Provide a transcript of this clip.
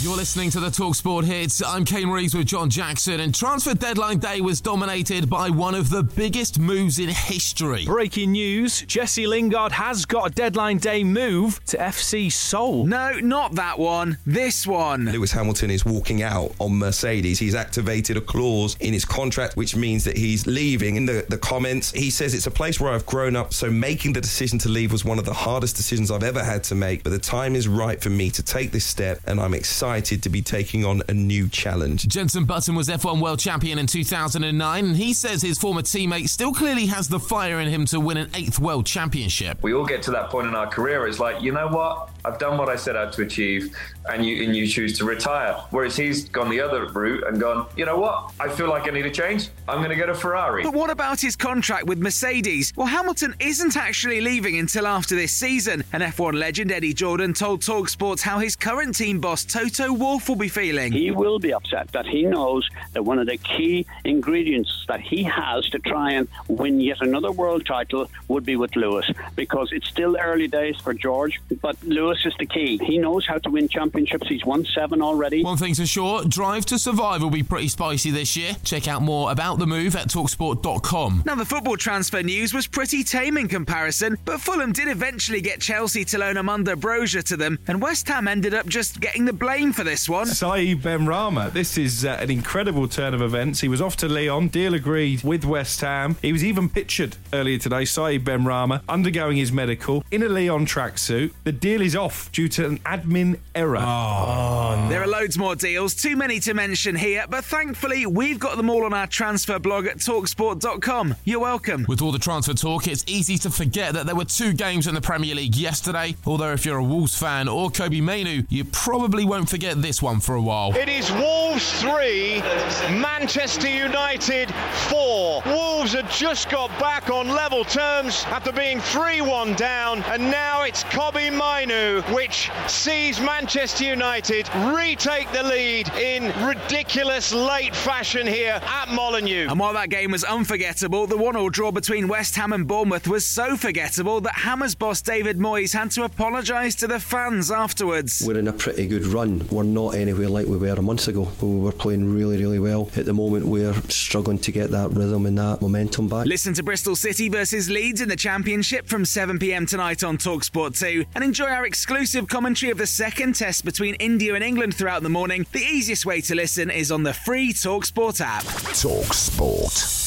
You're listening to the Talksport hits. I'm Kane Reeves with John Jackson, and transfer deadline day was dominated by one of the biggest moves in history. Breaking news Jesse Lingard has got a deadline day move to FC Seoul. No, not that one. This one. Lewis Hamilton is walking out on Mercedes. He's activated a clause in his contract which means that he's leaving. In the, the comments, he says it's a place where I've grown up, so making the decision to leave was one of the hardest decisions I've ever had to make. But the time is right for me to take this step, and I'm excited to be taking on a new challenge. Jenson Button was F1 world champion in 2009, and he says his former teammate still clearly has the fire in him to win an eighth world championship. We all get to that point in our career. It's like, you know what? I've done what I set out to achieve, and you and you choose to retire. Whereas he's gone the other route and gone, you know what? I feel like I need a change. I'm going to get a Ferrari. But what about his contract with Mercedes? Well, Hamilton isn't actually leaving until after this season. And F1 legend Eddie Jordan told Talksports how his current team boss Toto Wolff will be feeling. He will be upset that he knows that one of the key ingredients that he has to try and win yet another world title would be with Lewis because it's still early days for George, but Lewis is the key. He knows how to win championships. He's won seven already. One thing's for sure Drive to Survive will be pretty spicy this year. Check out more about the move at talksport.com. Now, the football transfer news was pretty tame in comparison, but Fulham did eventually get Chelsea to loan Armando Broja to them, and West Ham ended up just getting the blame for this one. Saeed Benrahma. This is uh, an incredible turn of events. He was off to Lyon, deal agreed with West Ham. He was even pictured earlier today, Saeed Benrahma, undergoing his medical in a Lyon tracksuit. The deal is off due to an admin error. Oh, There are loads more deals, too many to mention here, but thankfully we've got them all on our transfer blog at talksport.com. You're welcome. With all the transfer talk, it's easy to forget that there were two games in the Premier League yesterday. Although, if you're a Wolves fan or Kobbie Mainoo, you probably won't forget this one for a while. It is Wolves 3, Manchester United 4. Wolves had just got back on level terms after being 3 1 down, and now it's Kobbie Mainoo, which sees Manchester United retake the lead in ridiculous late fashion here at Molineux. And while that game was unforgettable, the one-all draw between West Ham and Bournemouth was so forgettable that Hammers boss David Moyes had to apologise to the fans afterwards. We're in a pretty good run. We're not anywhere like we were a month ago. We were playing really, really well. At the moment, we're struggling to get that rhythm and that momentum back. Listen to Bristol City versus Leeds in the Championship from 7pm tonight on Talksport 2 and enjoy our exclusive commentary of the second test between India and England throughout the morning. The easiest way to listen is on the free Talksport app. Talk Sport.